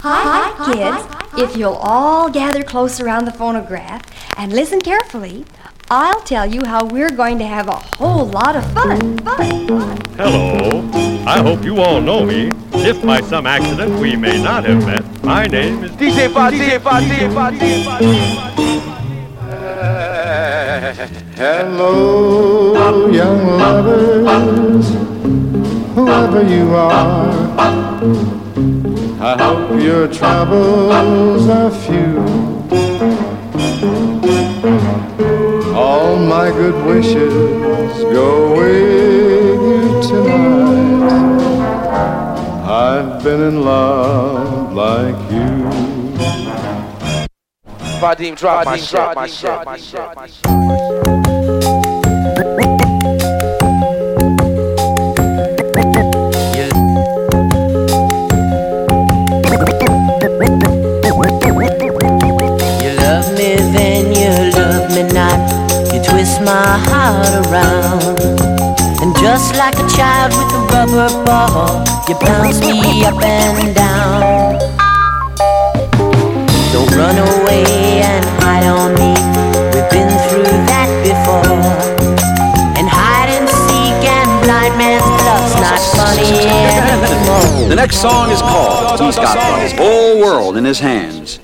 Hi, hi, kids. If you'll all gather close around the phonograph and listen carefully, I'll tell you how we're going to have a whole lot of fun. Fun, fun. Hello. I hope you all know me. If by some accident we may not have met, my name is DJ Bob, DJ Bob, DJ Bob, DJ Bob. Hello, young lovers, whoever you are. I hope your troubles are few. All my good wishes go with you tonight. I've been in love like you. Vadim, drop my shit, my my my. My heart around. And just like a child with a rubber ball, you bounce me up and down. Don't run away and hide on me. We've been through that before. And hide and seek and blind man's not funny anymore. The next song is called He's Got the Whole World in His Hands.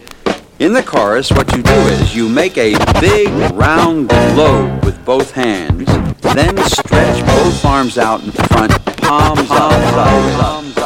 In the chorus, what you do is you make a big round globe both hands, then stretch both arms out in front, palms up, palms up.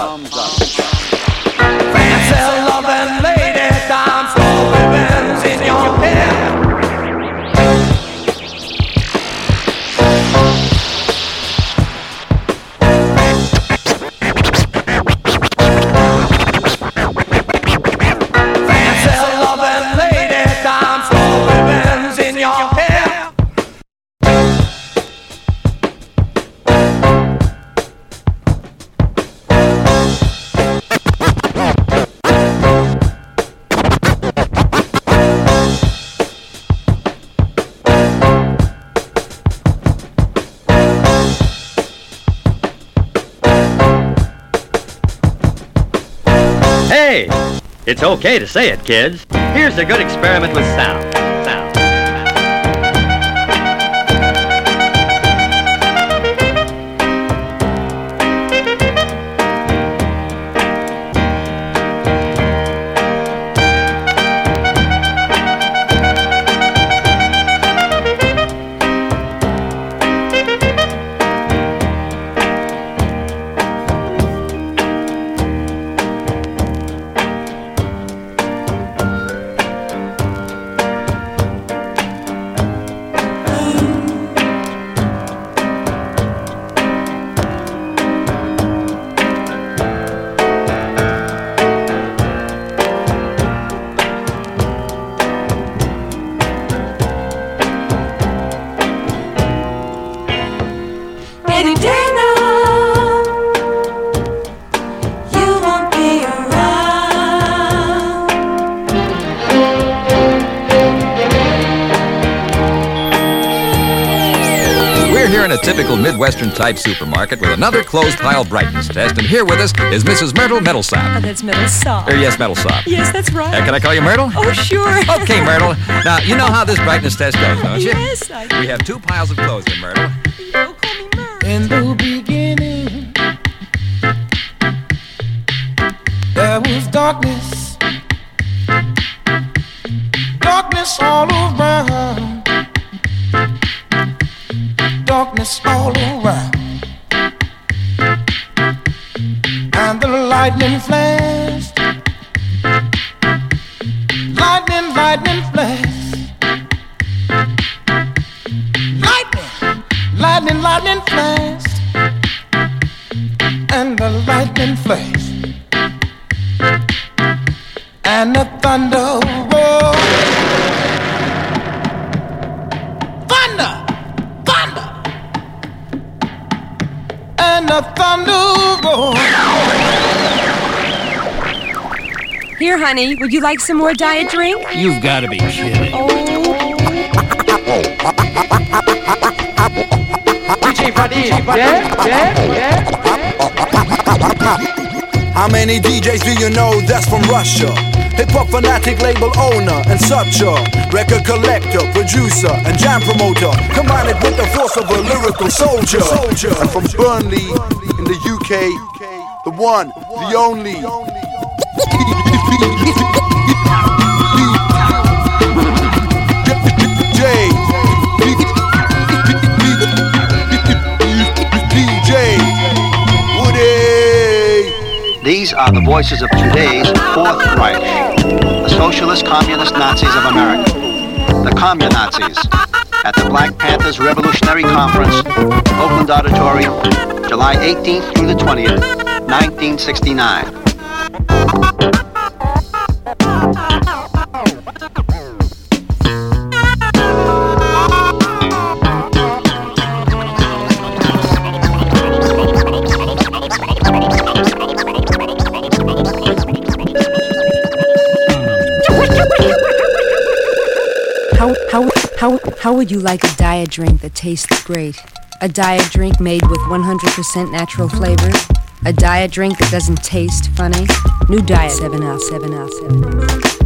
It's okay to say it, kids. Here's a good experiment with sound. Type supermarket with another closed pile brightness test, and here with us is Mrs. Myrtle Middlesop. Oh, that's Middle Soft. Er, yes, Middlesop. Yes, that's right. Uh, can I call you Myrtle? Oh, sure. Okay, Myrtle. Now, you know how this brightness test goes, don't you? Yes, I- do. We have two piles of clothes here, Myrtle. Here, honey, would you like some more diet drink? You've got to be kidding. Oh, DJ Vadim, yeah, yeah, yeah. How many DJs do you know that's from Russia? Hip hop fanatic label owner and such a record collector, producer, and jam promoter. Combine it with the force of a lyrical soldier. soldier. And from Burnley in the UK, the one, the only. These are the voices of today's Fourth Reich, the socialist communist Nazis of America, the Communazis, at the Black Panthers Revolutionary Conference, Oakland Auditorium, July 18th through the 20th, 1969. How, would you like a diet drink that tastes great? A diet drink made with 100% natural flavors? A diet drink that doesn't taste funny? New Diet 7 Up, 7 Up, 7 Up.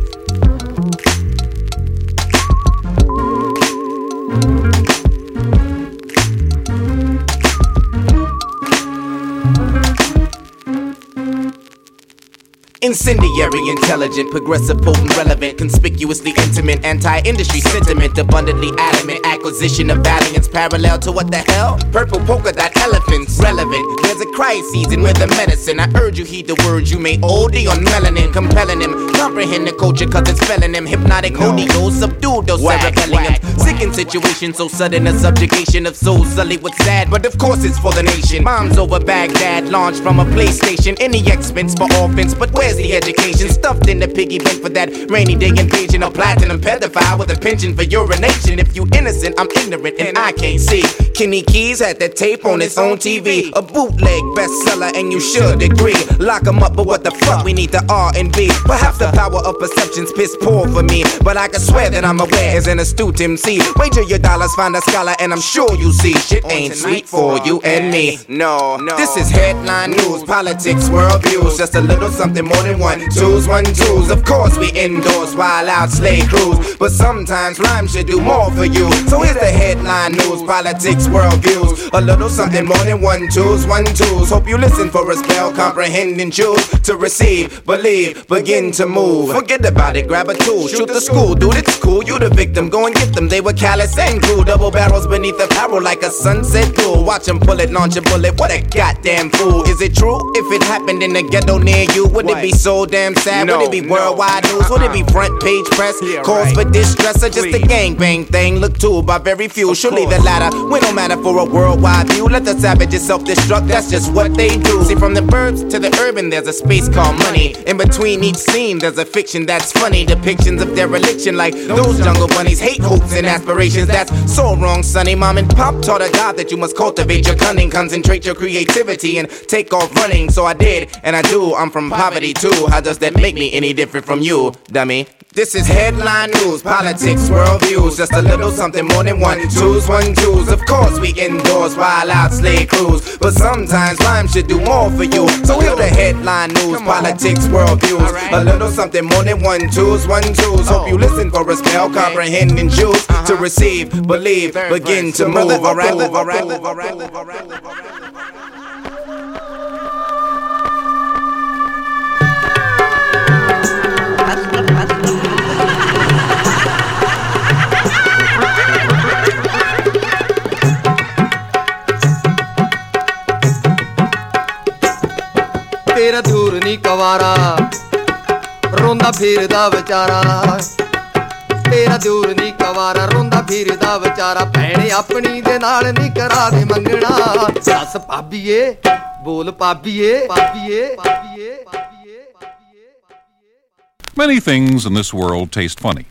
Incendiary, intelligent, progressive, potent, relevant, conspicuously intimate, anti-industry sentiment, abundantly adamant, acquisition of balance, parallel to what the hell? Purple polka dot elephants, relevant. There's a crisis and with the medicine. I urge you heed the words you may OD on melanin, compelling him, comprehend the culture cause it's felling him, hypnotic, holy ghost, subdued those cerebelling him. Sick in situation so sudden a subjugation of souls, sully with sad, but of course it's for the nation. Bombs over Baghdad, launched from a PlayStation, any expense for offense, but where's the education? Stuffed in the piggy bank for that rainy day invasion. A platinum pedophile with a penchant for urination. If you innocent, I'm ignorant and I can't see. Kenny Keys had that tape on his own TV. A bootleg bestseller, and you should agree. Lock 'em up, but what the fuck? We need the R&B. Perhaps the power of perception's piss poor for me. But I can swear that I'm aware as an astute MC. Wager your dollars, find a scholar, and I'm sure you see shit ain't sweet for you and me. No, no. This is headline news, politics, world views. Just a little something more than one. Twos, one, twos. Of course, we indoors while out slay crews. But sometimes rhyme should do more for you. So here's the headline news, politics, world views. A little something more than one, twos, one, twos. Hope you listen for a spell, comprehend and choose to receive, believe, begin to move. Forget about it, grab a tool, shoot the school, dude. It's cool, you the victim, go and get them. They were callous and cruel, double barrels beneath the barrel like a sunset pool. Watch them pull it, launch a bullet. What a goddamn fool. Is it true? If it happened in the ghetto near you, would it be so damn sad? Would it be worldwide news? Would it be front page press? Calls for distress or just a gangbang thing? Look to by very few. Surely the latter win no matter for a worldwide view. Let the savages self destruct, that's just what they do. See, from the burbs to the urban, there's a space called money. In between each scene, there's a fiction that's funny. Depictions of dereliction like those jungle bunnies. Hate hopes and aspirations, that's so wrong, sonny. Mom and pop taught a God that you must cultivate your cunning, concentrate your creativity, and take off running. So I did, and I do. I'm from poverty too. How does that make me any different from you, dummy? This is headline news, politics, world views. Just a little something more than one, twos, one, twos. Of course, we indoors while out slay crews. But sometimes rhyme should do more for you. So here's the headline news, politics, world views. A little something more than one, twos, one, twos. Hope you listen for a spell, comprehend and choose to receive, believe, begin to move. Alright, alright, alright, alright. ਤੇਰਾ ਦੂਰ ਨਹੀਂ ਕਵਾਰਾ ਰੋਂਦਾ ਫਿਰਦਾ ਵਿਚਾਰਾ ਤੇਰਾ ਦੂਰ ਨਹੀਂ ਕਵਾਰਾ ਰੋਂਦਾ ਫਿਰਦਾ ਵਿਚਾਰਾ ਭੈਣ ਆਪਣੀ ਦੇ ਨਾਲ ਨਹੀਂ ਕਰਾ ਦੇ ਮੰਗਣਾ ਦੱਸ ਭਾਬੀਏ ਬੋਲ ਭਾਬੀਏ ਭਾਬੀਏ ਭਾਬੀਏ Many things in this world taste funny,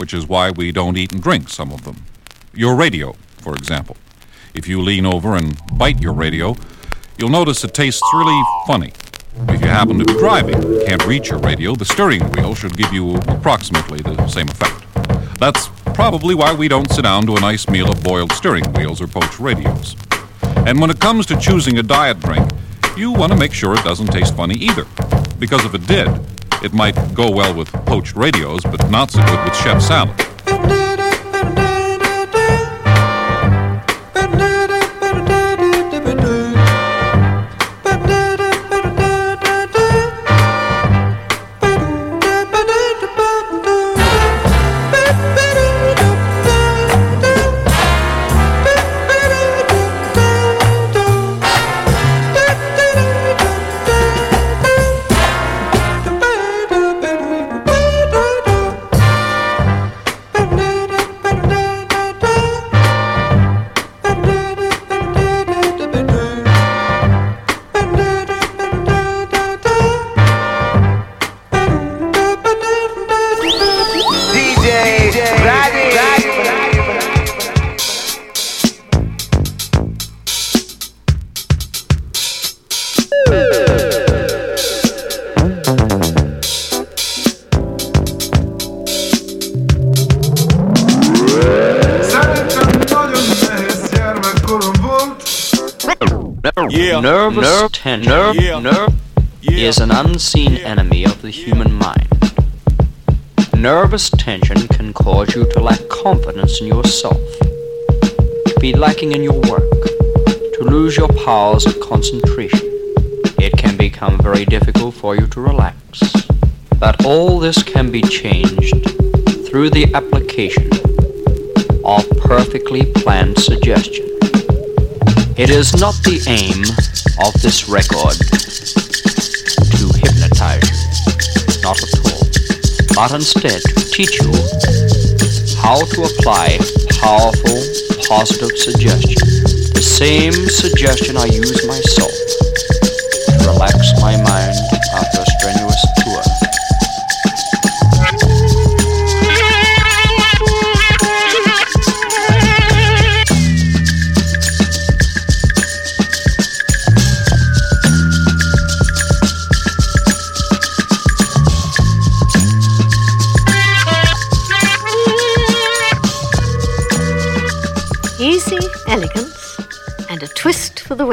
which is why we don't eat and drink some of them. Your radio, for example. If you lean over and bite your radio, you'll notice it tastes really funny. If you happen to be driving and can't reach your radio, the steering wheel should give you approximately the same effect. That's probably why we don't sit down to a nice meal of boiled steering wheels or poached radios. And when it comes to choosing a diet drink, you want to make sure it doesn't taste funny either. Because if it did, it might go well with poached radios, but not so good with chef salad. Nervous tension nerve, nerve is an unseen enemy of the human mind. Nervous tension can cause you to lack confidence in yourself, to be lacking in your work, to lose your powers of concentration. It can become very difficult for you to relax. But all this can be changed through the application of perfectly planned suggestion. It is not the aim of this record to hypnotize you, not at all, but instead to teach you how to apply powerful, positive suggestion. The same suggestion I use myself to relax my mind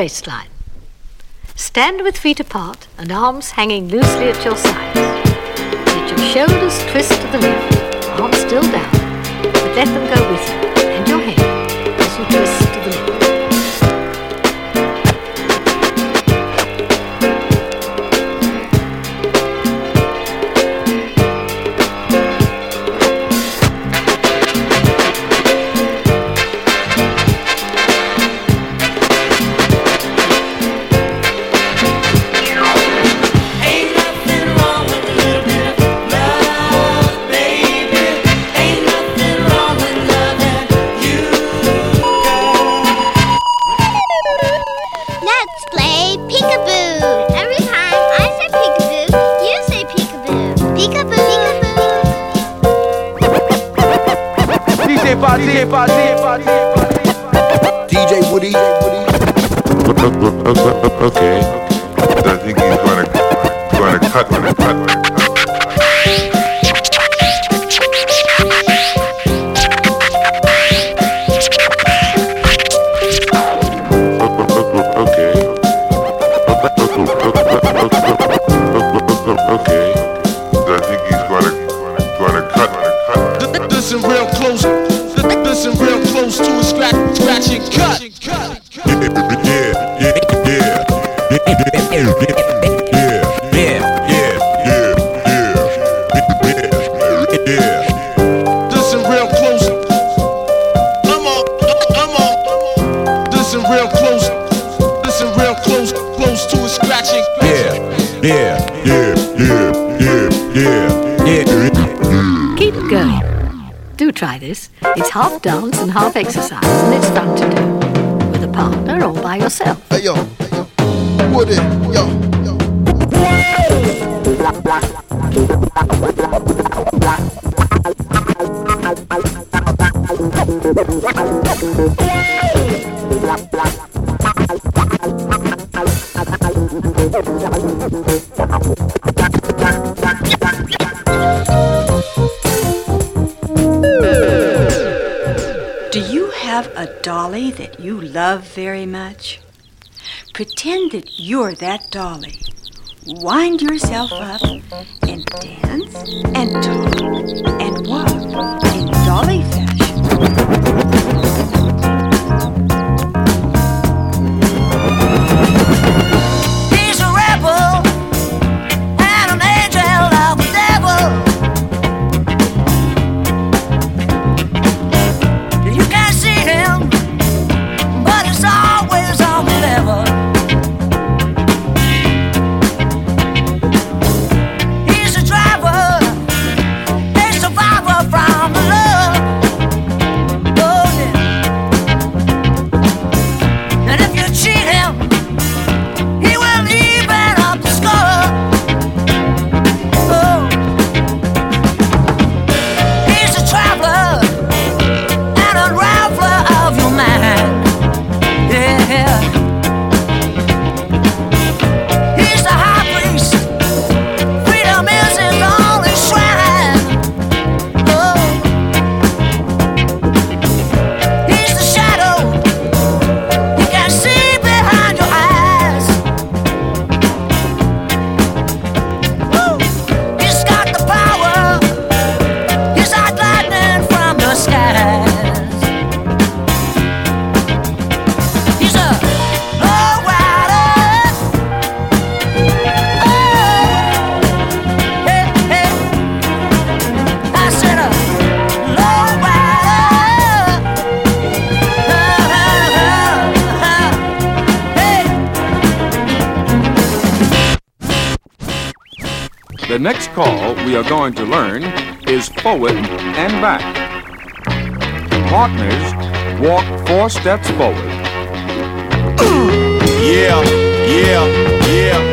waistline. Stand with feet apart and arms hanging loosely at your sides. Let your shoulders twist to the left, arms still down, but let them go with you and your head as you twist to the left. Exercise, Pretend that you're that dolly. Wind yourself up and dance and talk and walk in dolly fashion. Are going to learn is forward and back. Partners, walk four steps forward. Yeah, yeah, yeah.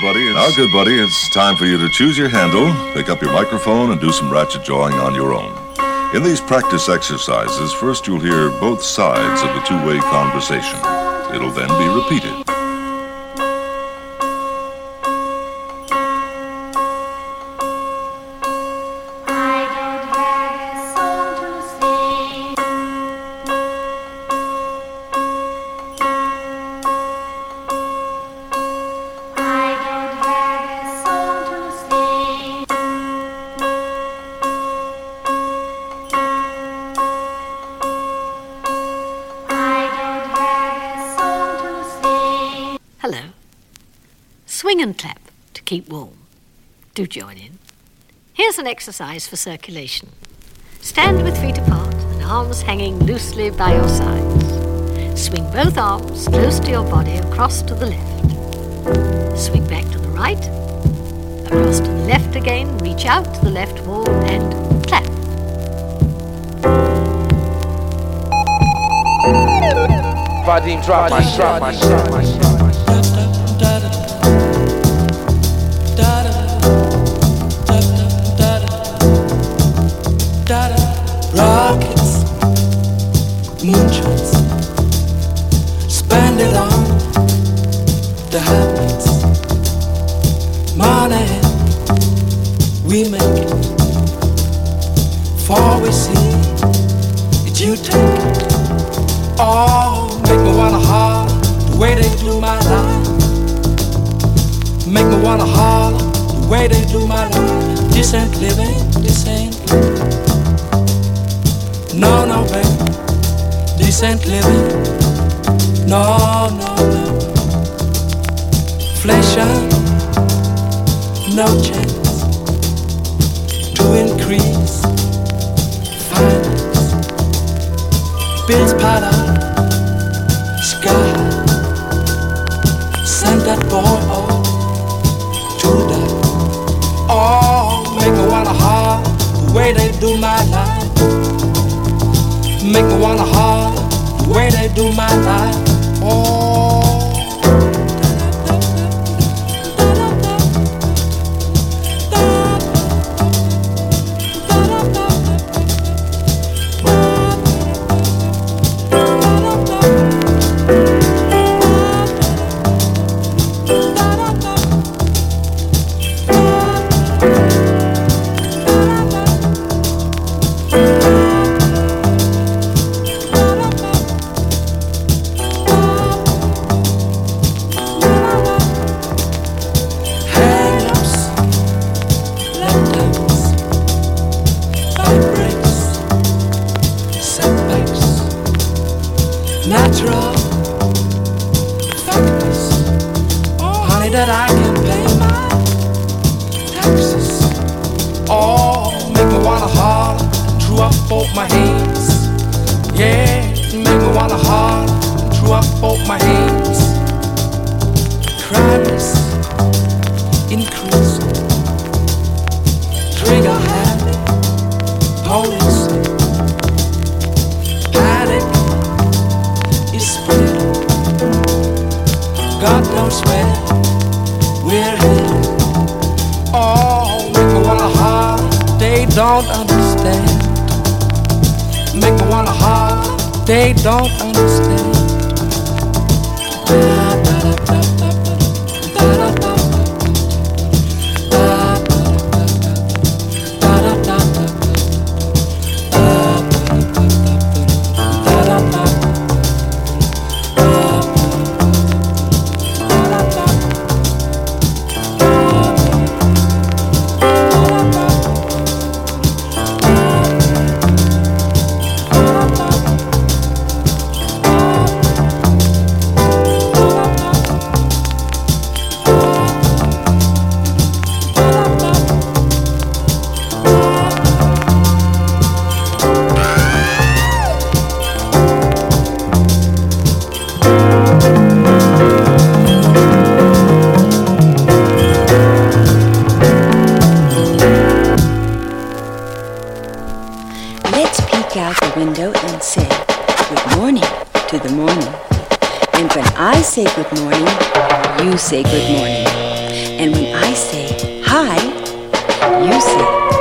Good buddy. It's... Now, good buddy. It's time for you to choose your handle, pick up your microphone, and do some ratchet jawing on your own. In these practice exercises, first you'll hear both sides of the two-way conversation. It'll then be repeated. Do join in. Here's an exercise for circulation. Stand with feet apart and arms hanging loosely by your sides. Swing both arms close to your body across to the left. Swing back to the right. Across to the left again. Reach out to the left wall and clap. Vadim, drop my, my, my, wanna holler the way they do my life. This ain't living, this ain't living. No, no, baby, this ain't living. No, no, no. Flesh on, no chance to increase finance. Bills piled up, way they do my life. Make me wanna holler the way they do my life. Oh. and say, Good morning to the morning. And when I say good morning, you say good morning. And when I say hi, you say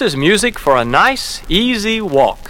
This is music for a nice, easy walk.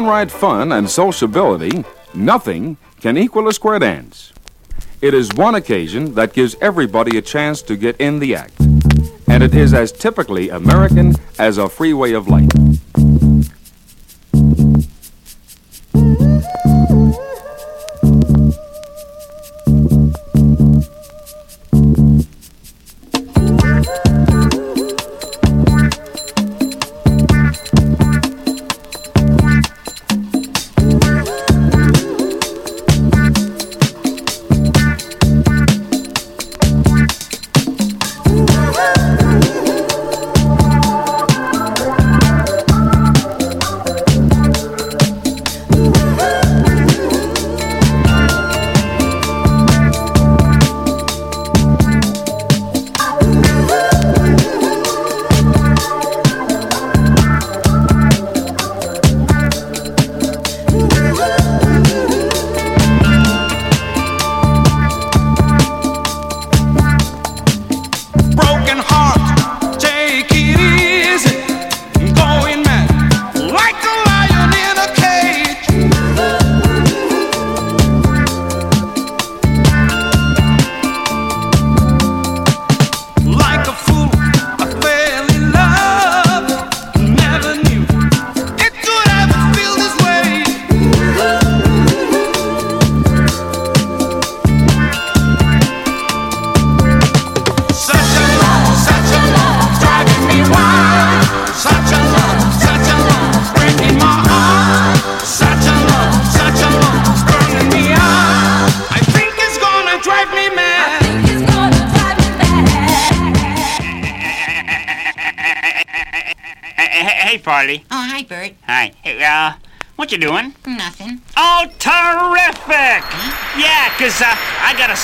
downright fun and sociability, nothing can equal a square dance. It is one occasion that gives everybody a chance to get in the act, and it is as typically American as a freeway of light.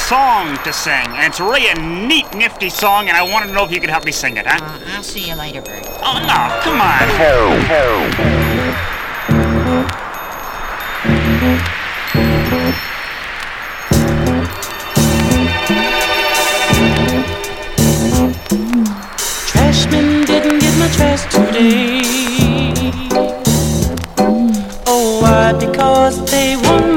song to sing. And it's really a neat, nifty song, and I wanted to know if you could help me sing it, huh? Uh, I'll see you later, Bert. Oh, no, come on. Ho, ho. Trashman didn't get my trash today. Oh, why? Because they won't.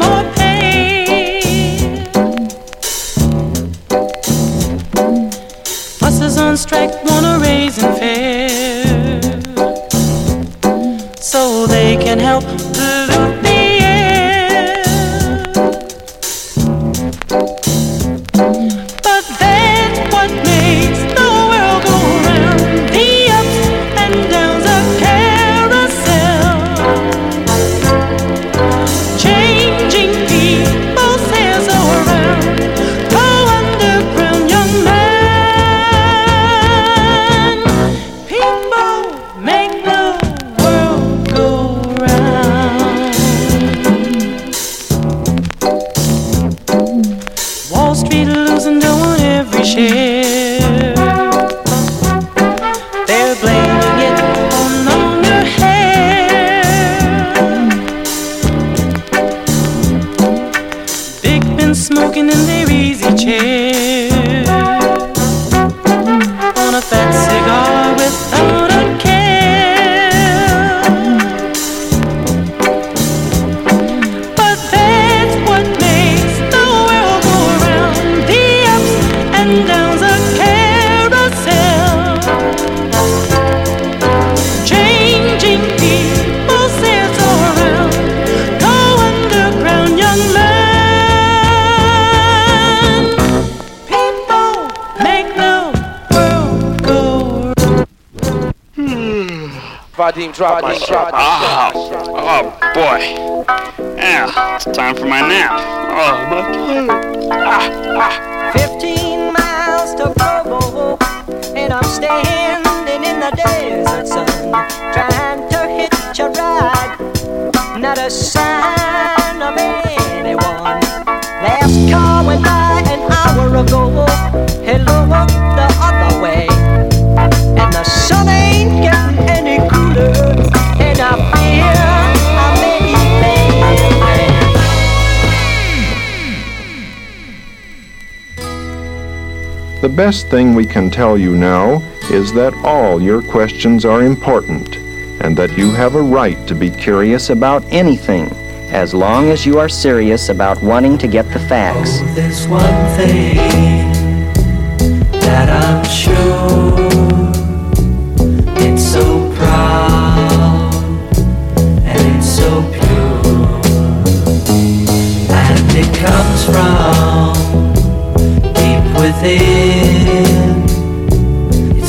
The best thing we can tell you now is that all your questions are important and that you have a right to be curious about anything as long as you are serious about wanting to get the facts. Oh, there's one thing that I'm sure it's so proud and it's so pure and it comes from it's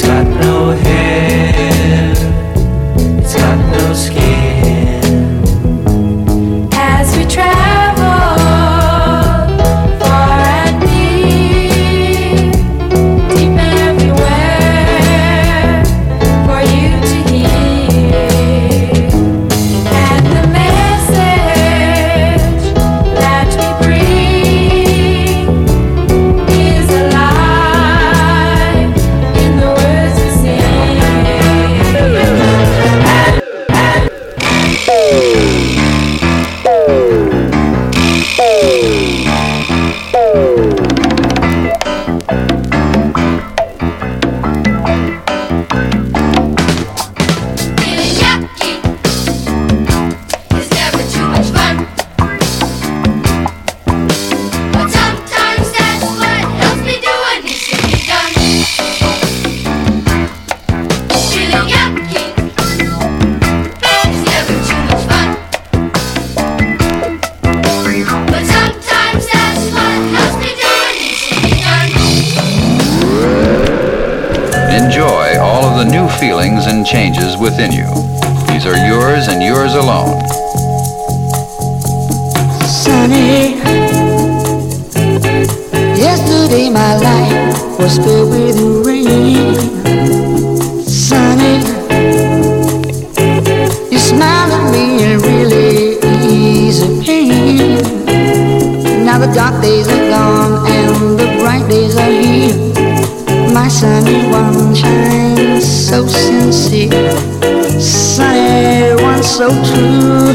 got no head. one shines so sincere, say one so true.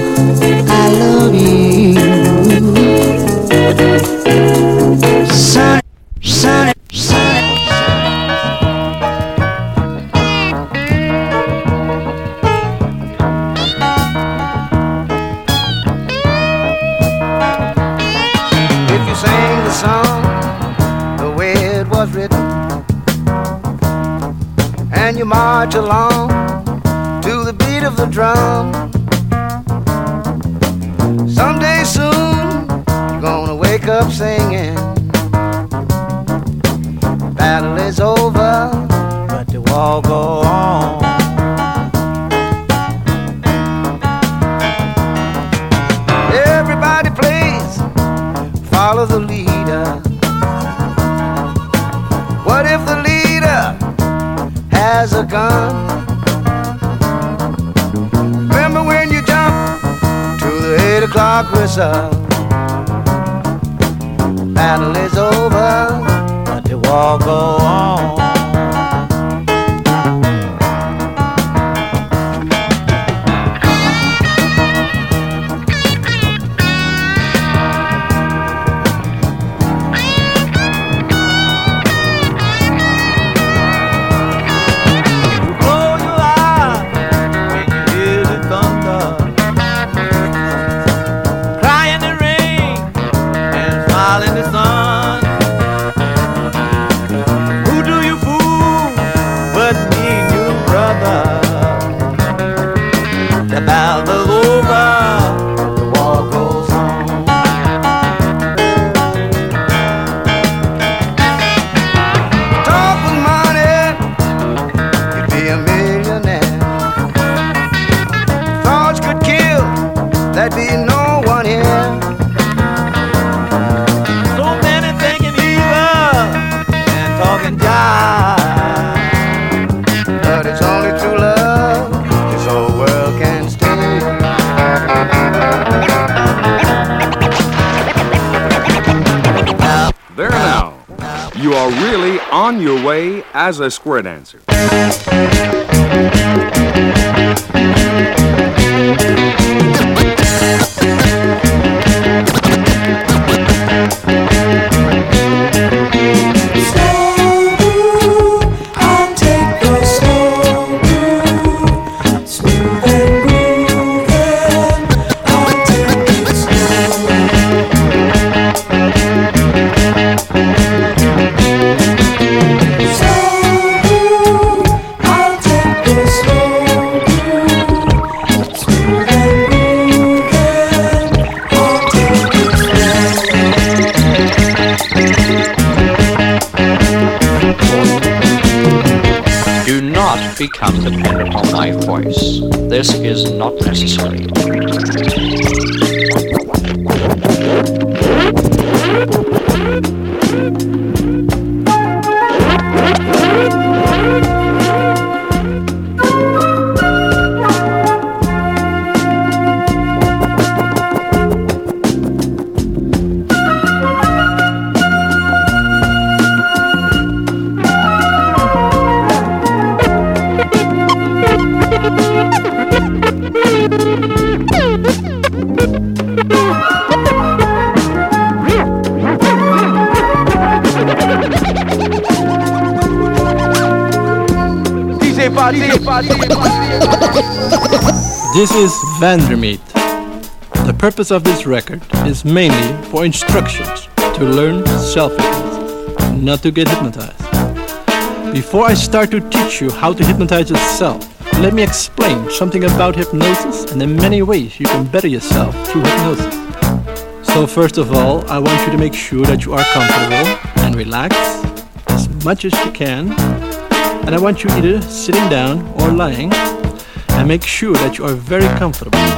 You are really on your way as a square dancer. This is not necessary. This is Vandermeet. The purpose of this record is mainly for instructions to learn self-hypnosis, not to get hypnotized. Before I start to teach you how to hypnotize yourself, let me explain something about hypnosis and the many ways you can better yourself through hypnosis. So first of all, I want you to make sure that you are comfortable and relaxed as much as you can. And I want you either sitting down or lying make sure that you are very comfortable.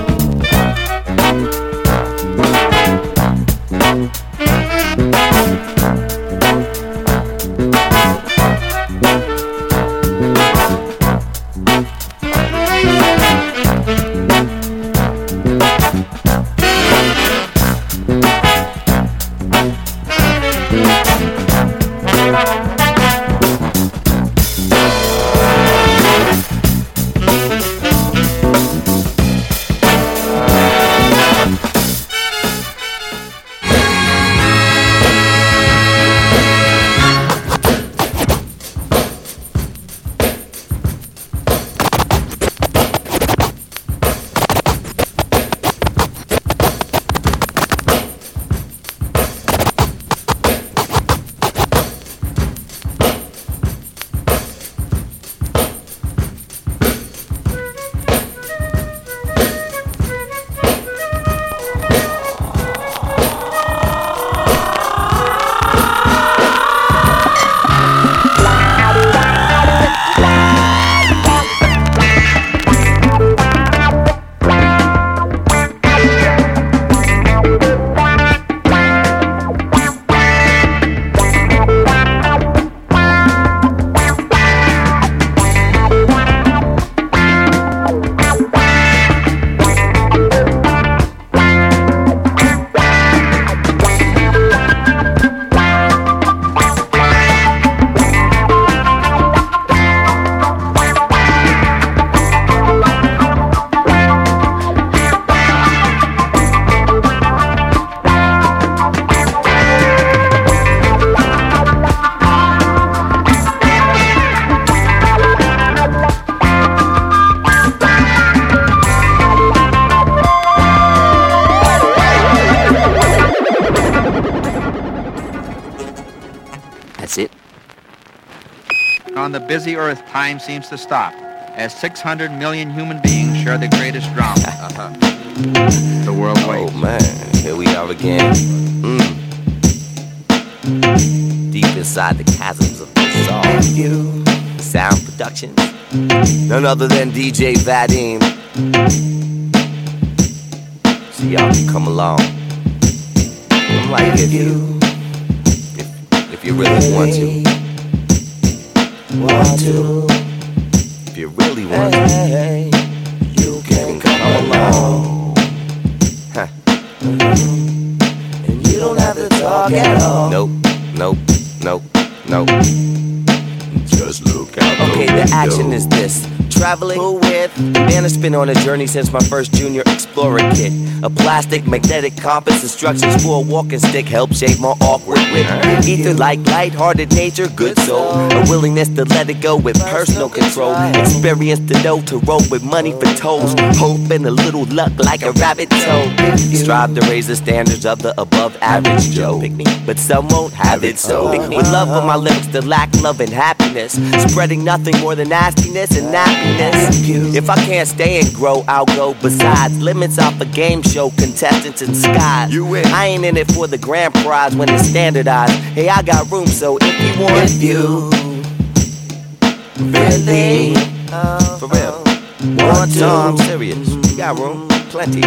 Busy earth, time seems to stop, as 600 million human beings share the greatest drama. uh-huh. The world waits. Oh man, here we are again. Mm. Deep inside the chasms of the song. Sound production. None other than DJ Vadim. See y'all can come along. I'm like if you, if, if you really want to. Nope, nope, nope. Just look out. Okay, the action is this. Traveling with the man has been on a journey since my first junior explorer kit. A plastic magnetic compass, instructions for a walking stick help shape my awkward wit. Ether like light-hearted nature, good soul. A willingness to let it go with personal control. Experience to know to roll with money for toes. Hope and a little luck like a rabbit toe. Strive to raise the standards of the above average Joe. But some won't have it so. With love on my lyrics to lack love and happiness. Spreading nothing more than nastiness and nappiness. If I can't stay and grow, I'll go. Besides, limits off a game show, contestants and skies. I ain't in it for the grand prize when it's standardized. Hey, I got room, so if you want, if you really For real. I'm serious. We got room, plenty.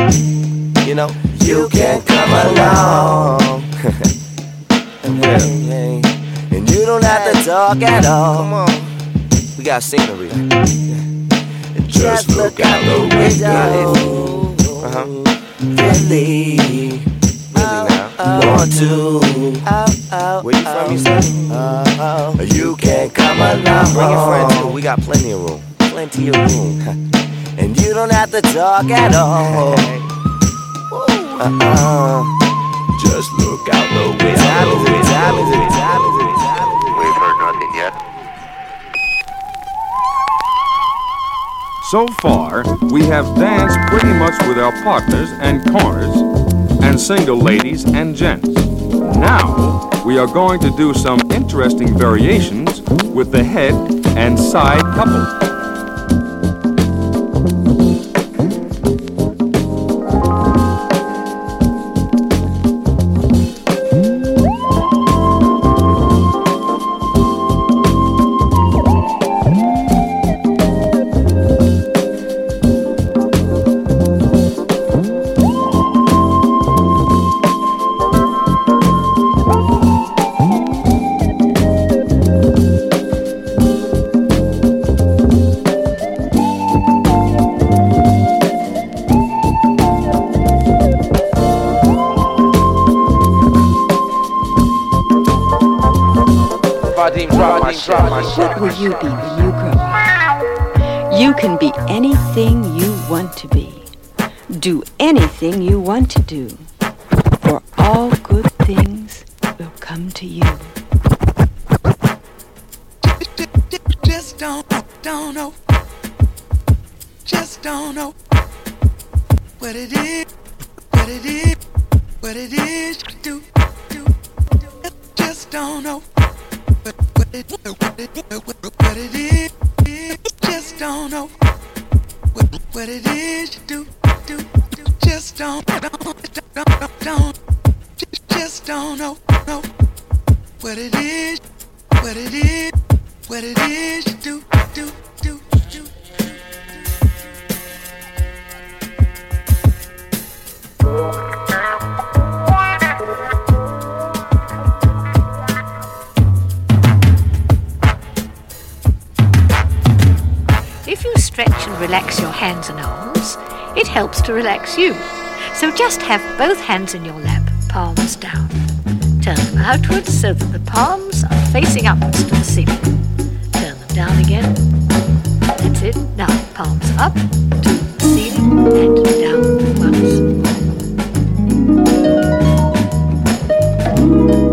You know, you can come along. and, and you don't have to talk at all. Come on. We got scenery. Just look out the window. Uh huh. Really, really now. Want to? Where you from? You said? You can come along. Bring your friend too. We got plenty of room. Plenty of room. and you don't have to talk at all. Uh-uh. Just look out the window. So far, we have danced pretty much with our partners and corners, and single ladies and gents. Now, we are going to do some interesting variations with the head and side couple. Vadim, drop my drop my What will you be when you grow up? You can be anything you want to be. Do anything you want to do. For all good things will come to you. Just don't, don't know. Just don't know what it is, what it is, what it is to do, do, do. Just don't know what, it, is. Just don't know what, it is to do, do, do. Just don't, don't, don't, don't. Just don't know, know what it is, what it is, what it is to do, do, do, do. If you stretch and relax your hands and arms, it helps to relax you. So just have both hands in your lap, palms down. Turn them outwards so that the palms are facing upwards to the ceiling. Turn them down again. That's it. Now, palms up to the ceiling and down once.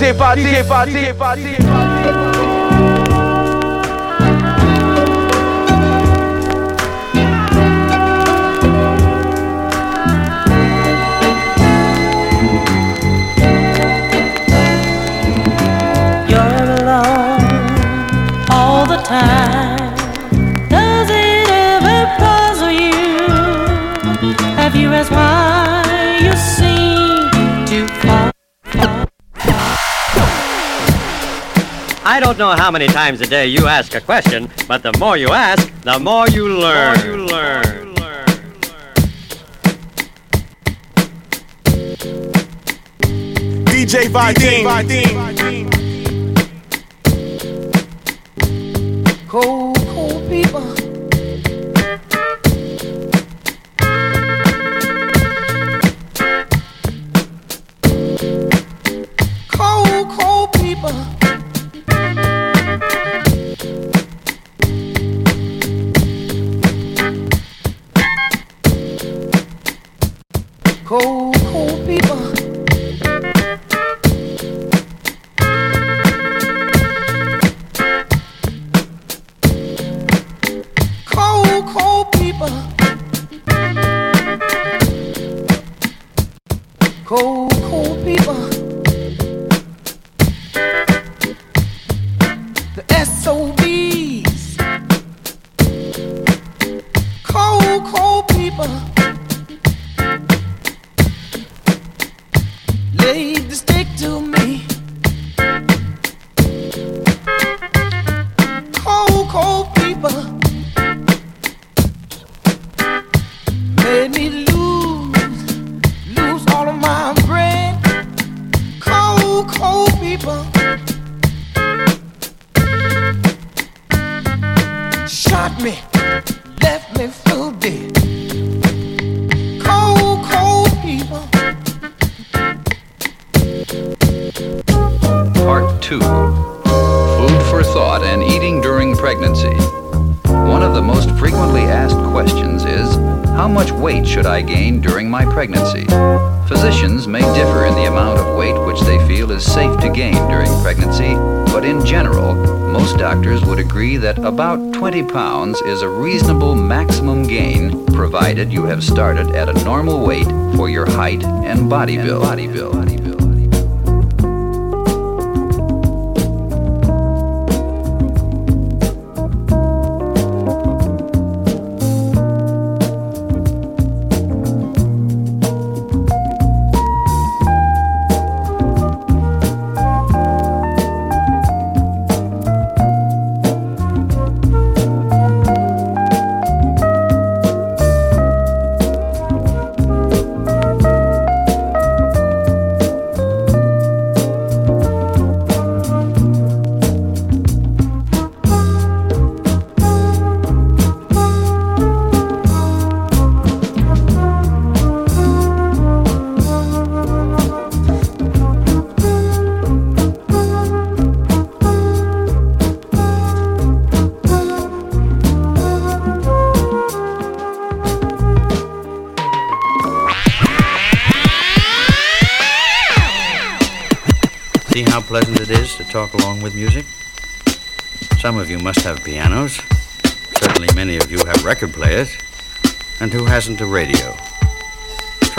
DJ Vadim, DJ Vadim, DJ Vadim. Don't don't know how many times a day you ask a question, but the more you ask, the more you learn. you learn. DJ Vadim. Cold, thought and eating during pregnancy. One of the most frequently asked questions is How much weight should I gain during my pregnancy? Physicians may differ in the amount of weight which they feel is safe to gain during pregnancy, but in general, most doctors would agree that about 20 pounds is a reasonable maximum gain provided you have started at a normal weight for your height and body build. Body build.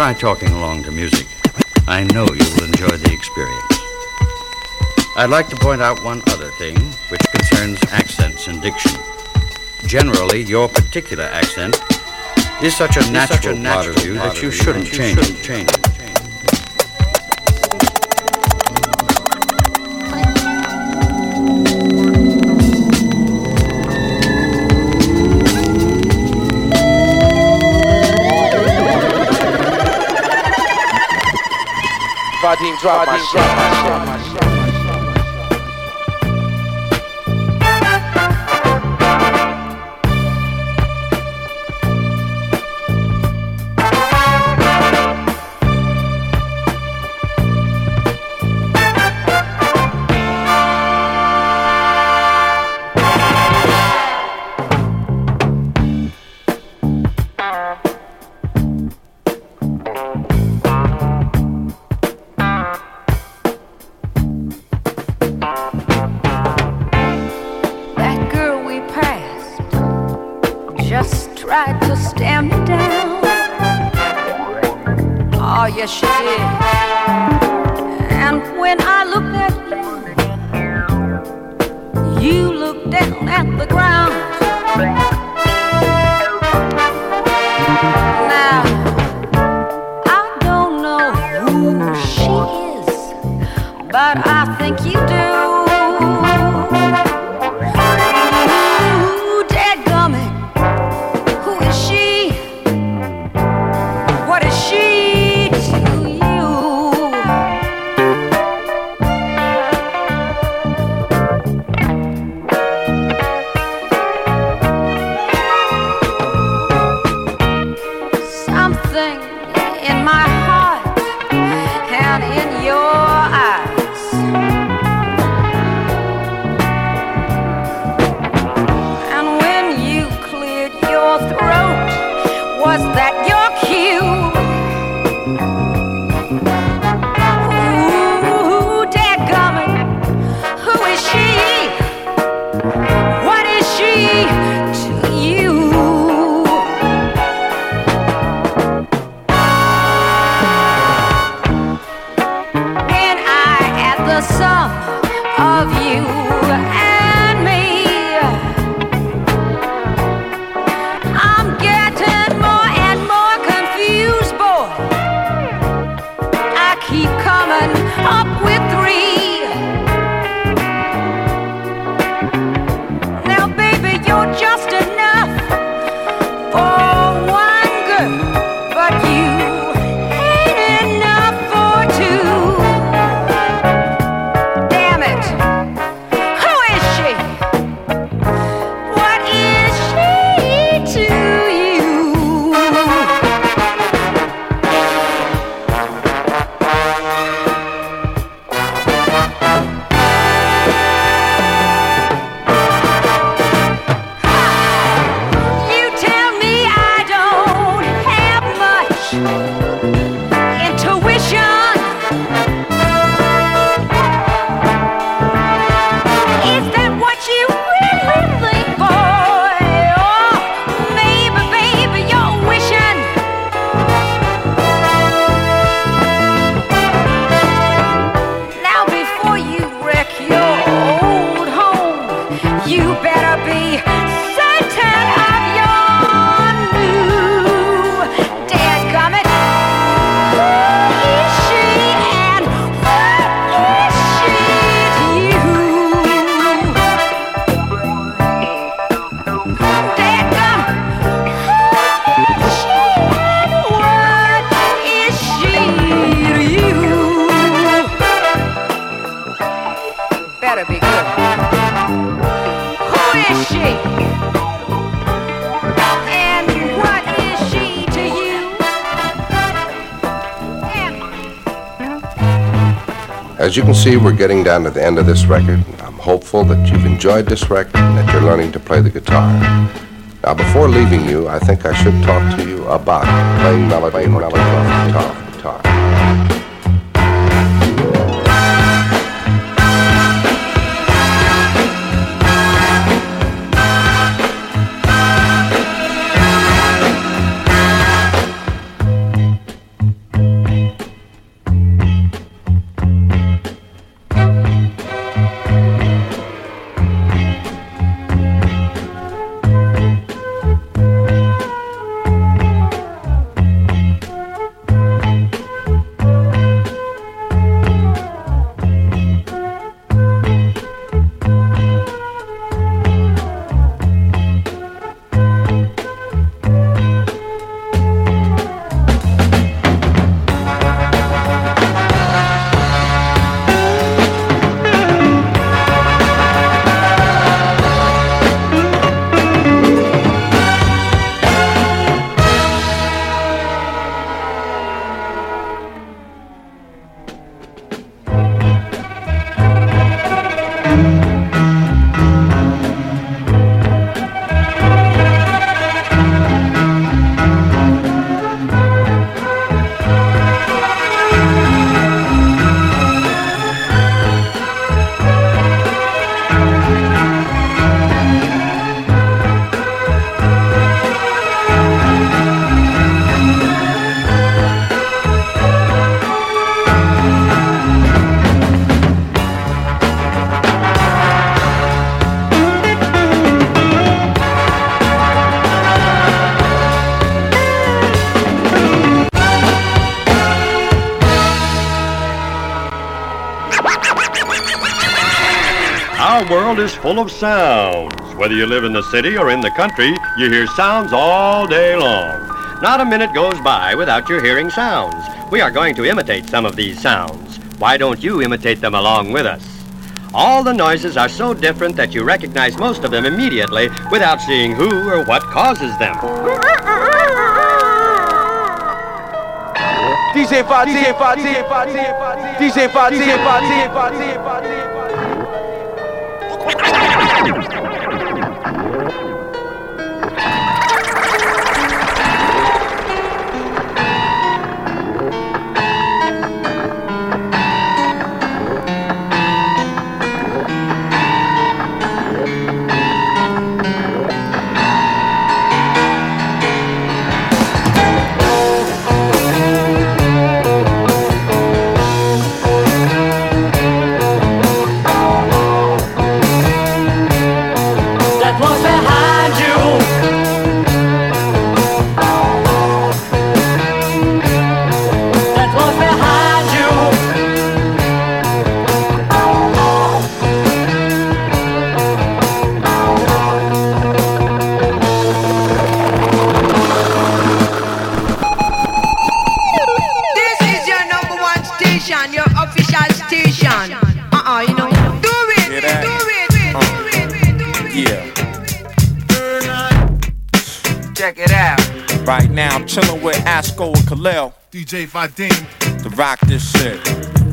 Try talking along to music. I know you will enjoy the experience. I'd like to point out one other thing, which concerns accents and diction. Generally, your particular accent is such a natural, part of you that you shouldn't change it. Vadim, drop Drop my shit. As you can see, we're getting down to the end of this record. I'm hopeful that you've enjoyed this record and that you're learning to play the guitar. Now, before leaving you, I think I should talk to you about playing melody melody guitar. Full of sounds. Whether you live in the city or in the country, you hear sounds all day long. Not a minute goes by without your hearing sounds. We are going to imitate some of these sounds. Why don't you imitate them along with us? All the noises are so different that you recognize most of them immediately without seeing who or what causes them. DJ Fadi, DJ Fadi, DJ Fadi, DJ Fadi, DJ Fadi, DJ Fadi. Thank I'm chilling with Asco and Khalil. DJ Vadim. To rock this shit.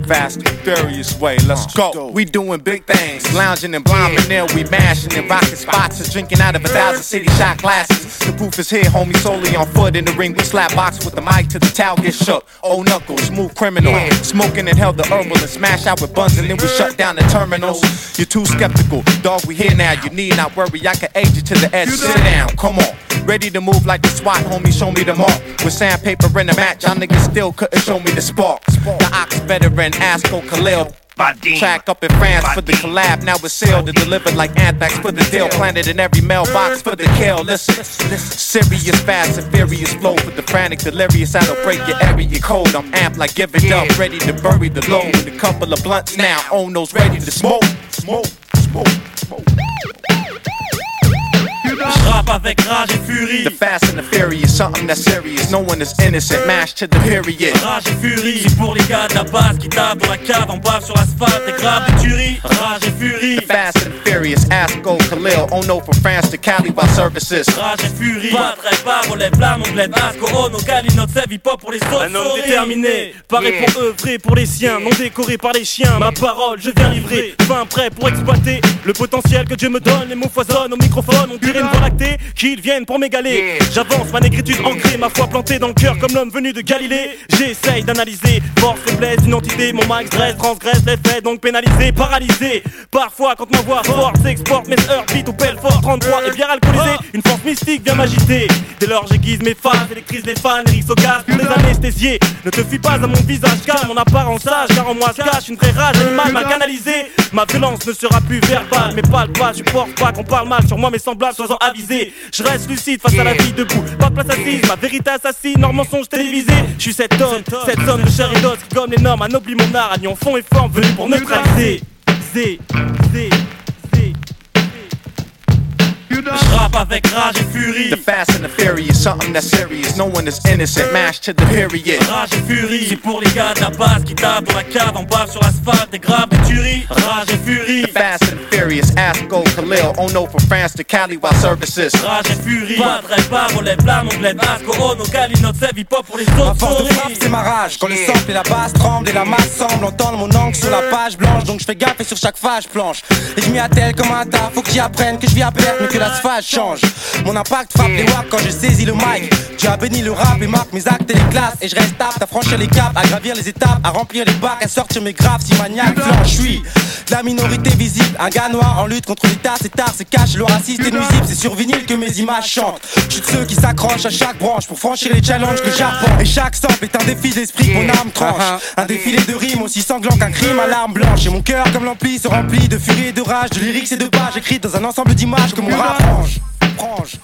Fast and furious way, let's uh, go. We doing big things, lounging and bombing there. We mashing and rocking spots and drinking out of a thousand city shot glasses. The proof is here, homie, solely on foot in the ring. We slap box with the mic till the towel gets shook. Old knuckles, smooth criminal. Smoking and held the herbal and smash out with buns and then we shut down the terminals. You're too skeptical, dog. We here now. You need not worry. I can aid you to the edge. Sit down, come on. Ready to move like the SWAT, homie. Show me the mark. With sandpaper and a match, y'all niggas still couldn't show me the spark. The ox veteran, Asco Khalil. Track up in France for the collab, now it's sealed to deliver like anthrax for the deal. Planted in every mailbox for the kill. Listen, serious, fast, and furious flow with the frantic, delirious. I don't break your area code. I'm amped like give it up, ready to bury the load. With a couple of blunts now, own those ready to smoke, smoke, smoke, smoke. Je rappe avec rage et furie. The fast and the furious, something that's serious. No one is innocent, mash to the period. Rage et furie, c'est pour les gars de la base qui tapent dans la cave, en bave sur l'asphalte et grave des tueries. Rage et furie. The fast and furious, Asco Khalil. Oh no, from France to Cali by services. Rage et furie. Pas très bas, relève l'âme, on bled Asco, oh no, Cali, notre sève hip hop pour les autres. Un homme déterminé, paré pour œuvrer pour les siens, non décoré par les chiens. Ma parole, je viens livrer, fin prêt pour exploiter le potentiel que Dieu me donne. Les mots foisonnent au microphone, on dirait voie lactée qu'ils viennent pour m'égaler. J'avance, ma négritude ancrée, ma foi plantée dans le cœur comme l'homme venu de Galilée. J'essaye d'analyser force, faiblesse, identité. Mon max dresse, transgresse les faits, donc pénalisé, paralysé. Parfois, quand ma voix forte s'exporte, mes heures beat au Belfort 33 et bien alcoolisé. Une force mystique vient m'agiter. Dès lors, j'aiguise mes phases, électrise les fans, lyrics au gaz pour les anesthésiés. Ne te fuis pas à mon visage calme, mon apparence sage, car en moi se cache une vraie rage animale mal canalisée. Ma violence ne sera plus verbale, mais pas le pas, je supporte pas qu'on parle mal sur moi, mes semblables, sois-en avisé. Je reste lucide face à la vie debout, pas de place assise, ma vérité assassine, hors mensonge télévisé. Je suis cet homme, cet homme de chair et d'os qui, comme les normes, anoblit mon art, alliant fond et forme, venu pour neutraliser. Zé, zé. Je rappe avec rage et furie. The fast and the furious, something that's serious. No one is innocent, mash to the period. Rage et furie, c'est pour les gars de la base qui tapent dans la cave, en bave sur l'asphalte, des graves des tueries. Rage et furie. The fast and furious, Asco Khalil. Oh no, from France to Cali by services. Rage et furie. Pas très bas, relève l'âme, on bled Asco, oh no, Cali, notre sève hip hop pour les Ma autres. force de frappe, c'est ma rage. Quand le sample et la basse tremblent et la masse semble entendre mon angle sur la page blanche. Donc je fais gaffe et sur chaque page planche. Et je m'y attelle comme un tas. Faut que j'y apprenne que je vis à perte, mais que change. Mon impact frappe les waps quand je saisis le mic. Dieu a béni le rap et marque mes actes et les classes. Et je reste apte à franchir les caps, à gravir les étapes, à remplir les bacs, à sortir mes graves si maniaque flanche. Je suis de la minorité visible, un gars noir en lutte contre l'État. C'est tard, c'est cash, le raciste est nuisible. C'est sur vinyle que mes images chantent. Je suis de ceux qui s'accrochent à chaque branche pour franchir les challenges que j'apprends. Et chaque sample est un défi d'esprit que mon âme tranche. Un défilé de rimes aussi sanglant qu'un crime à l'arme blanche. Et mon cœur, comme l'ampli, se remplit de furie et de rage, de lyrics et de pages écrites dans un ensemble d'images que mon rap range. Range.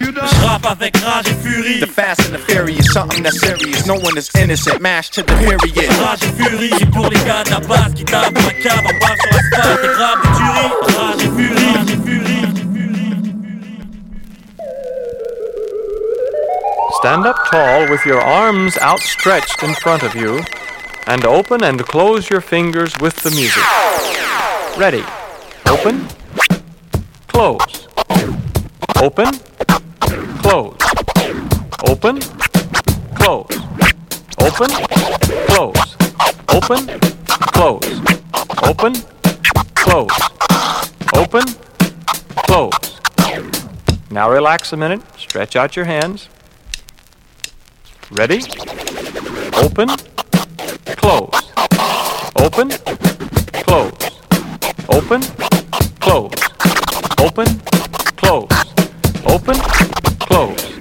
Je rappe avec rage et furie. The fast and the furious, something that's serious. No one is innocent, mash to the period. Rage et furie, c'est pour les gars de la base qui tapent dans la cave, en bave sur l'asphalte, des graves des tueries. Rage et furie, rage et furie. Stand up tall with your arms outstretched in front of you and open and close your fingers with the music. Ready. Open. Close. Open. Close. Open. Close. Open. Close. Open. Close. Open. Close. Open. Close. Now relax a minute. Stretch out your hands. Ready? Open. Close. Open. Open. Close. Open. Close. Open. Close.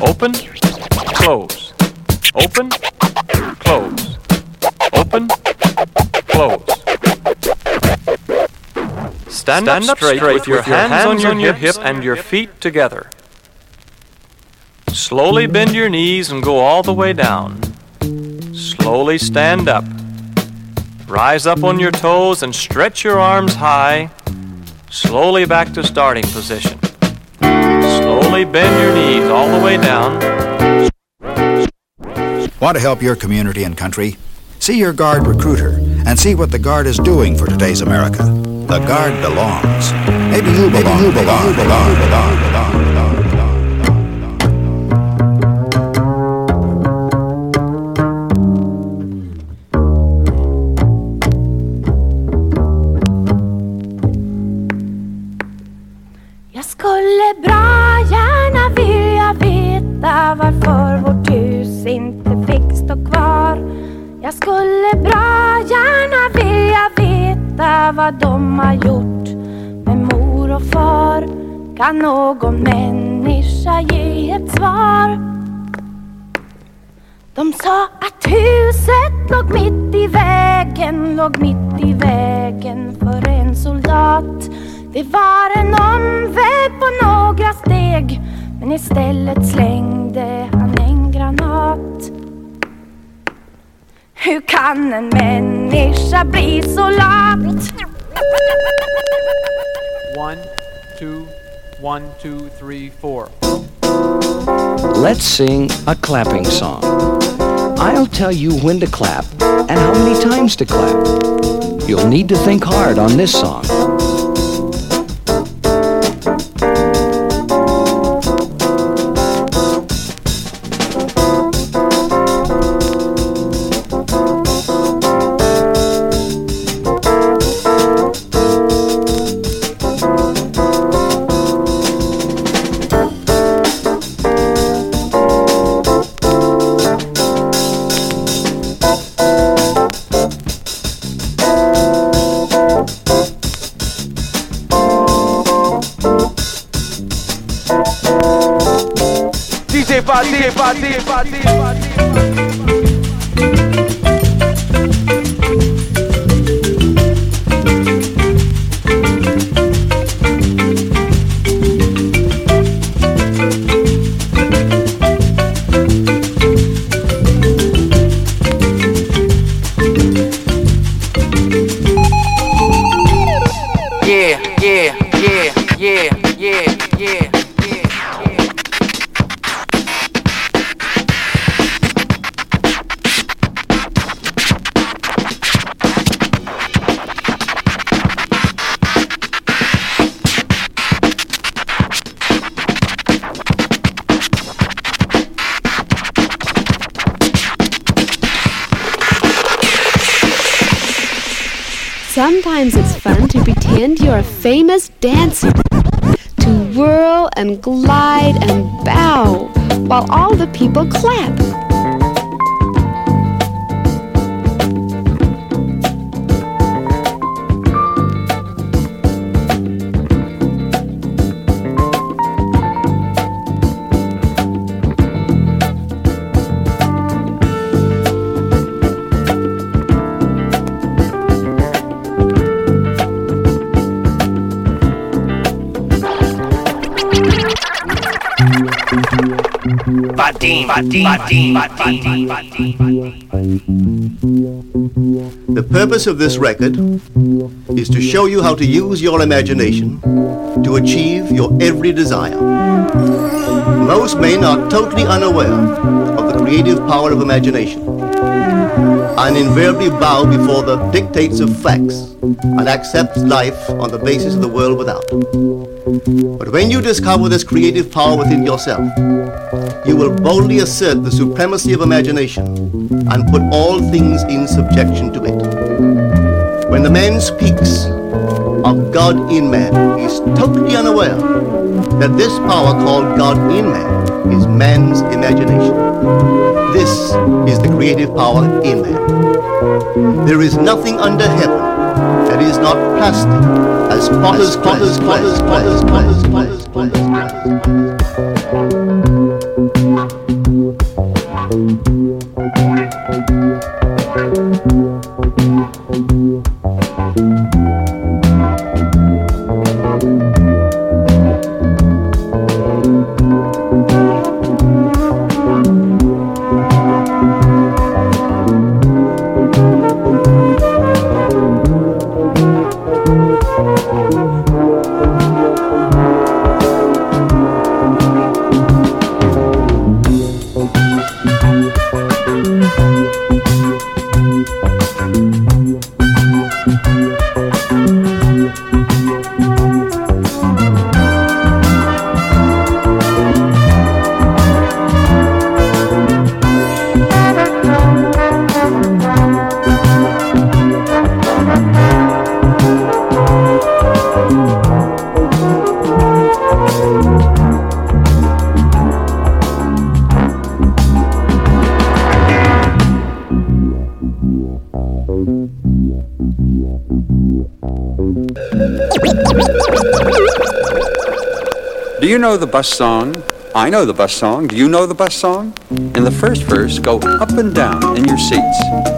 Open. Close. Open. Close. Open. Close. Stand, up straight, with your hands, on your, hips and your feet together. Slowly bend your knees and go all the way down. Slowly stand up. Rise up on your toes and stretch your arms high. Slowly back to starting position. Slowly bend your knees all the way down. Want to help your community and country? See your Guard recruiter and see what the Guard is doing for today's America. The Guard belongs. Maybe you belong. Maybe you belong. belong, belong, belong, belong. Skulle bra gärna vilja veta varför vårt hus inte fick stå kvar. Jag skulle bra gärna vilja veta vad de har gjort med mor och far. Kan någon människa ge ett svar? De sa att huset låg mitt i vägen, låg mitt i vägen för en soldat. Det var en omväg på några steg, men istället slängde han en granat. Hur kan en människa bli så lat? One, two, one, two, three, four. Let's sing a clapping song. I'll tell you when to clap and how many times to clap. You'll need to think hard on this song. Fun to pretend you're a famous dancer. To whirl and glide and bow while all the people clap. The purpose of this record is to show you how to use your imagination to achieve your every desire. Most men are totally unaware of the creative power of imagination and invariably bow before the dictates of facts and accept life on the basis of the world without. But when you discover this creative power within yourself, you will boldly assert the supremacy of imagination and put all things in subjection to it. When the man speaks of God in man, he is totally unaware that this power called God in man is man's imagination. This is the creative power in man. There is nothing under heaven that is not plastic as potter's potter's potter's potter's potter's potter's potter's Do you know the bus song? I know the bus song. Do you know the bus song? In the first verse, go up and down in your seats.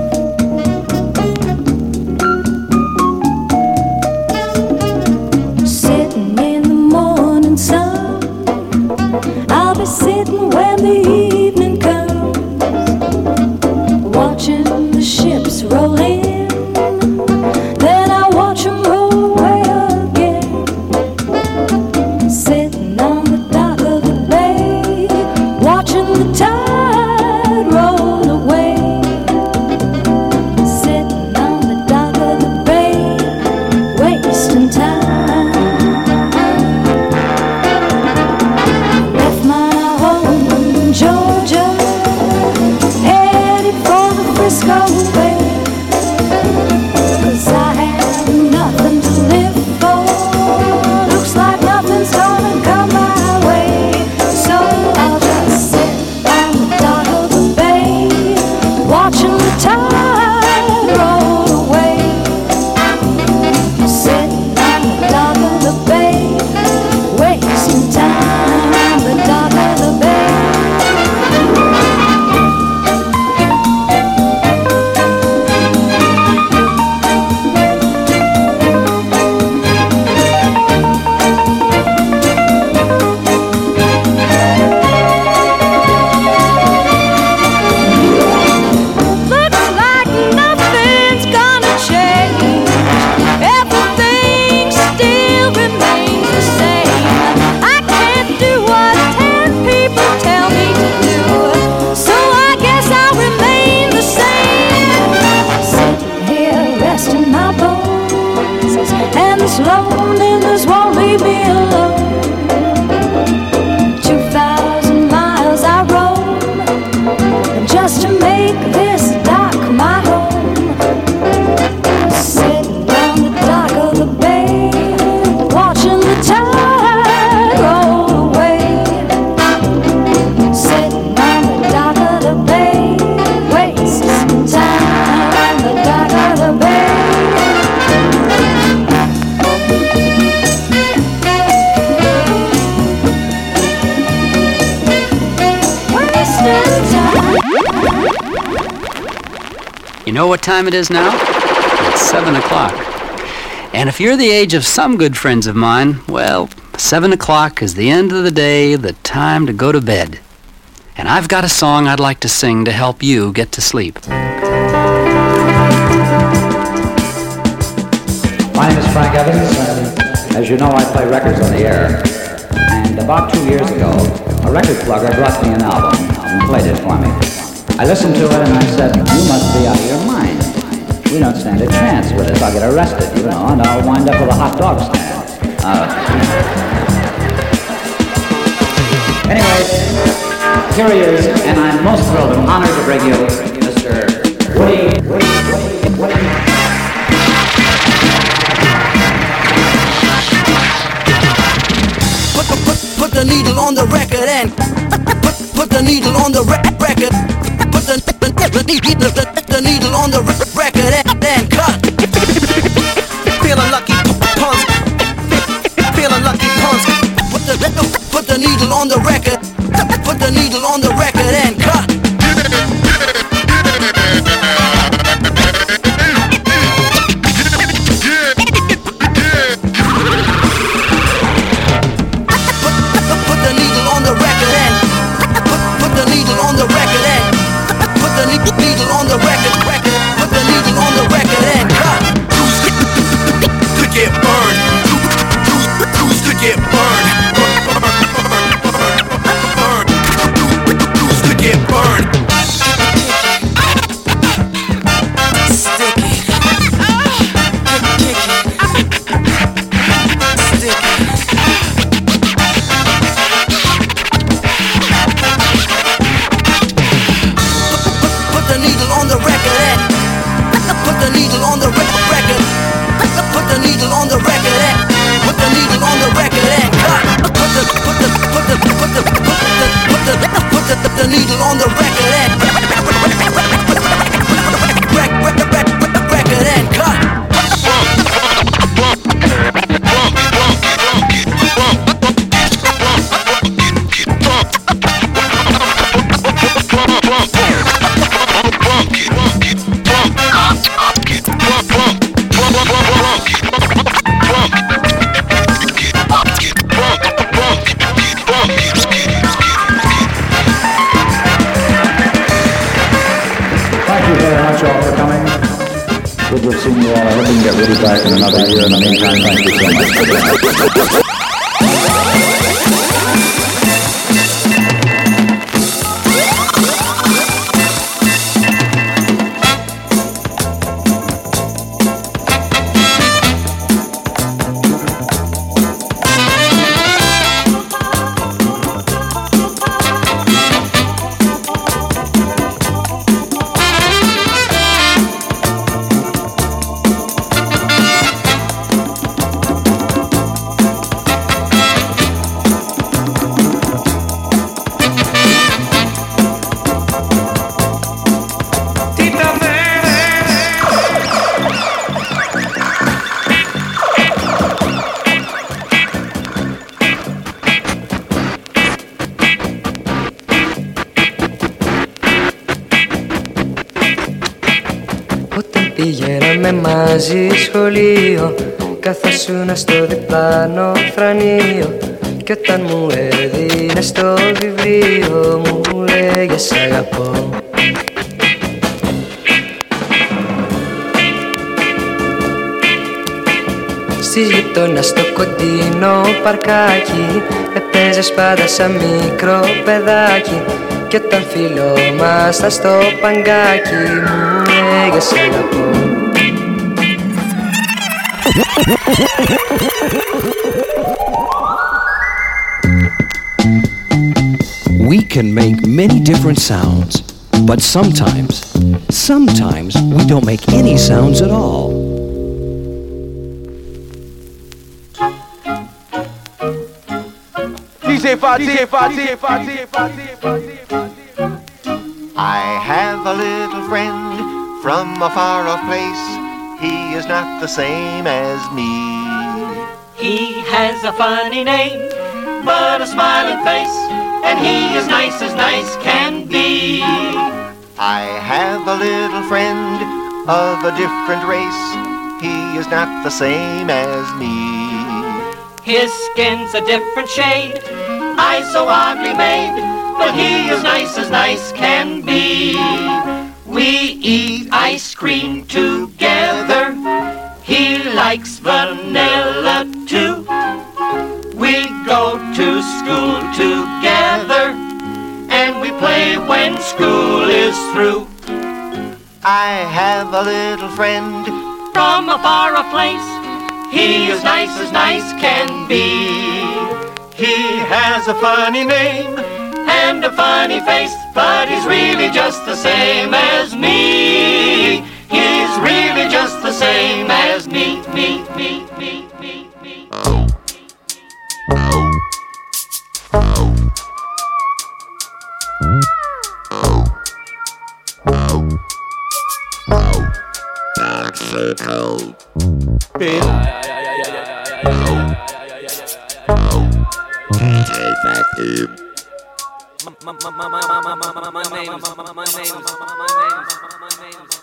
Time it is now? It's 7 o'clock. And if you're the age of some good friends of mine, well, 7 o'clock is the end of the day, the time to go to bed. And I've got a song I'd like to sing to help you get to sleep. My name is Frank Evans. and As you know, I play records on the air. And about two years ago, a record plugger brought me an album and played it for me. I listened to it and I said, you must be out of your mind. We don't stand a chance with this. I'll get arrested, you know, and I'll wind up with a hot dog stand. Uh, anyway, here he is, and I'm most thrilled and honored to bring you Mr. Woody, Woody, Woody, Woody. Put the, put, put the needle on the record and put, put the needle on the re- record. The, the, the, needle, the, needle on the re- record and, and cut. Feeling lucky punks. Feeling lucky punks. Put the, put the needle on the record. Put the needle on the record and be back in another year. In the meantime, thank you so much. Κι όταν μου έδινες το βιβλίο Μου λέγες αγαπώ Στις γειτόνια στο κοντινό παρκάκι Επέζες πάντα σαν μικρό παιδάκι. Κι όταν φιλόμασταν στο παγκάκι Μου λέγες αγαπώ can make many different sounds, but sometimes, sometimes we don't make any sounds at all. DJ Fati, DJ Fati, Fati, Fati, I have a little friend from a far off place. He is not the same as me. He has a funny name, but a smiling face, and he is nice as nice can be. I have a little friend of a different race. He is not the same as me. His skin's a different shade, eyes so oddly made, but he is nice as nice can be. We eat ice cream together. He likes vanilla too. We go to school together, and we play when school is through. I have a little friend From a far off place, he is nice as nice can be. He has a funny name and a funny face, but he's really just the same as me. He's really just the same as me, me, me, me, me, me. My name's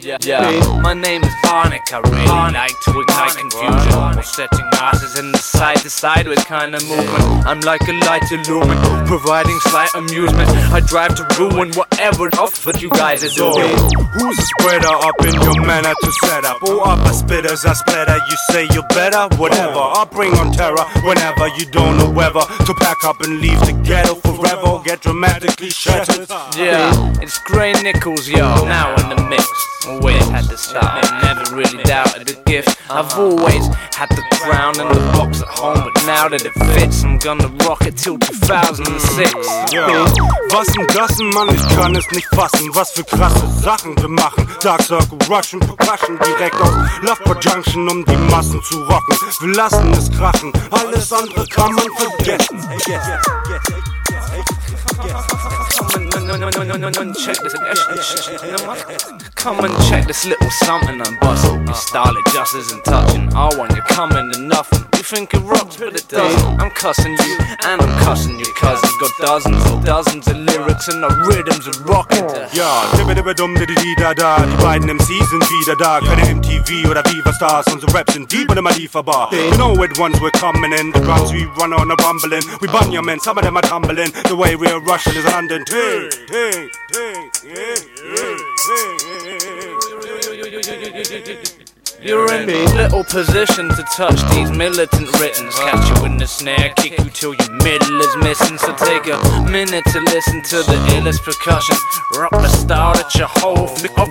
Yeah, yeah. My name is Barnick. I really like to ignite confusion. While setting masses in the side to sideways kind of movement. I'm like a light illumin, providing slight amusement. I drive to ruin whatever off that you guys are doing. Who's a spreader up in your manner to set up? Oh, upper spitters, I splatter. You say you're better? Whatever. I'll bring on terror whenever you don't know whether to pack up and leave the ghetto forever or get dramatically shattered. Yeah, it's Grey Nichols, yo. Now in the mix. Always had the style, never really doubted the gift. I've always had the crown and the box at home, but now that it fits, I'm gonna rock it till 2006. Ja, was denn das denn, Mann? Ich kann es nicht fassen. Was für krasse Sachen wir machen. Dark Circle, Russian Percussion, direkt aus Lovebird Junction, um die Massen zu rocken. Wir lassen es krachen, alles andere kann man vergessen. Check this, come and check this little something I'm busting. Your style it just isn't touching. I want you coming to nothing. You think it rocks, but it doesn't. I'm cussing you, and I'm cussing your cousin. Got dozens and dozens of lyrics and the rhythms of rocking to Ja, dibbe dibbe dumm diddi di da da. Die beiden MCs sind wieder da. Keine MTV oder Viva Stars. Unsere Raps sind deep und immer lieferbar. You know it once we're coming in. The drums we run on a rumbling. We bun your men, some of them are tumbling. The way we're rushing is London. Ting, You're in little position to touch these militant writtens. Catch you in the snare, kick you till your middle is missing. So take a minute to listen to the illest percussion. Rock the style that your whole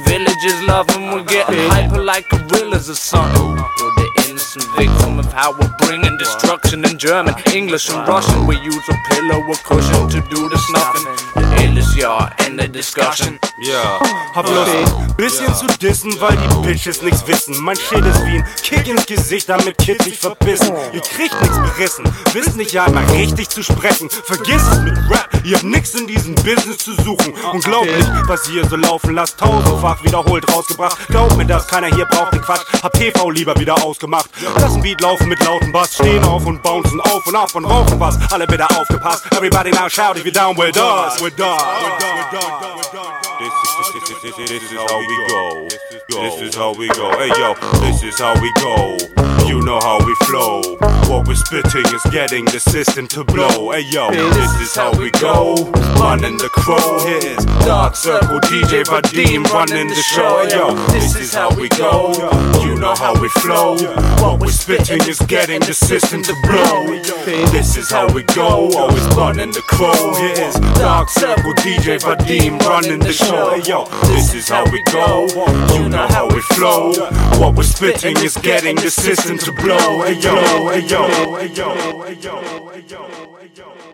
village is loving. We're getting hyper like gorillas or something. Innocent victim of how we're bringing destruction in German, English, and Russian. We use a pillow, a cushion to do the snuffing. The illest y'all in the discussion. Ja, hab Lust, bisschen zu dissen, weil die Bitches nichts wissen. Mein Shit ist wie ein Kick ins Gesicht, damit Kids sich verbissen. Ihr kriegt nichts berissen, wisst nicht ja einmal richtig zu sprechen. Vergiss es mit Rap, ihr habt nix in diesem Business zu suchen. Unglaublich, was ihr so laufen lasst, tausendfach wiederholt rausgebracht. Glaubt mir das, keiner hier braucht den Quatsch. Hab TV lieber wieder ausgemacht. Lass ein Beat laufen mit lauten Bass, stehen auf und bouncen auf und ab und rauchen was. Alle bitte aufgepasst. Everybody now shout if you're down with us. With. This is, this, is, this, is, this is how we go. This is how we go. Hey yo, this is how we go. You know how we flow. What we're spitting is getting the system to blow. Hey yo, this is how we go. Running the crow. Here's Dark Circle DJ Vadim running the show. Hey yo, this is how we go. You know how we flow. What we're spitting is getting the system to blow. This is how we go. Always running the crow. Here's Dark Circle DJ Vadim running the show. Yo, this is how we go. You know how we flow. What we're spitting is getting the system to blow. Hey yo, hey yo, hey yo, hey yo, hey yo, hey yo.